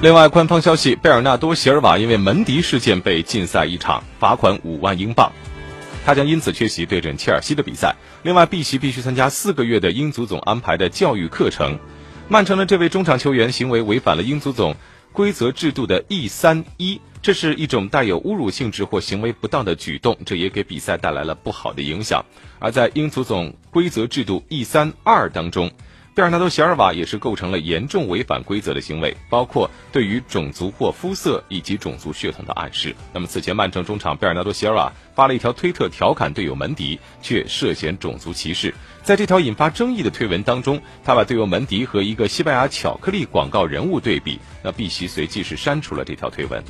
另外，官方消息，贝尔纳多·席尔瓦因为门迪事件被禁赛一场，罚款五万英镑，他将因此缺席对阵切尔西的比赛。另外，碧玺必须参加四个月的英足总安排的教育课程。曼城的这位中场球员行为违反了英足总规则制度的 E 三一，这是一种带有侮辱性质或行为不当的举动，这也给比赛带来了不好的影响。而在英足总规则制度 E 三二当中。贝尔纳多·席尔瓦也是构成了严重违反规则的行为，包括对于种族或肤色以及种族血统的暗示。那么此前曼城中场贝尔纳多·席尔瓦发了一条推特调侃队友门迪，却涉嫌种族歧视。在这条引发争议的推文当中，他把队友门迪和一个西班牙巧克力广告人物对比，那碧玺随即是删除了这条推文。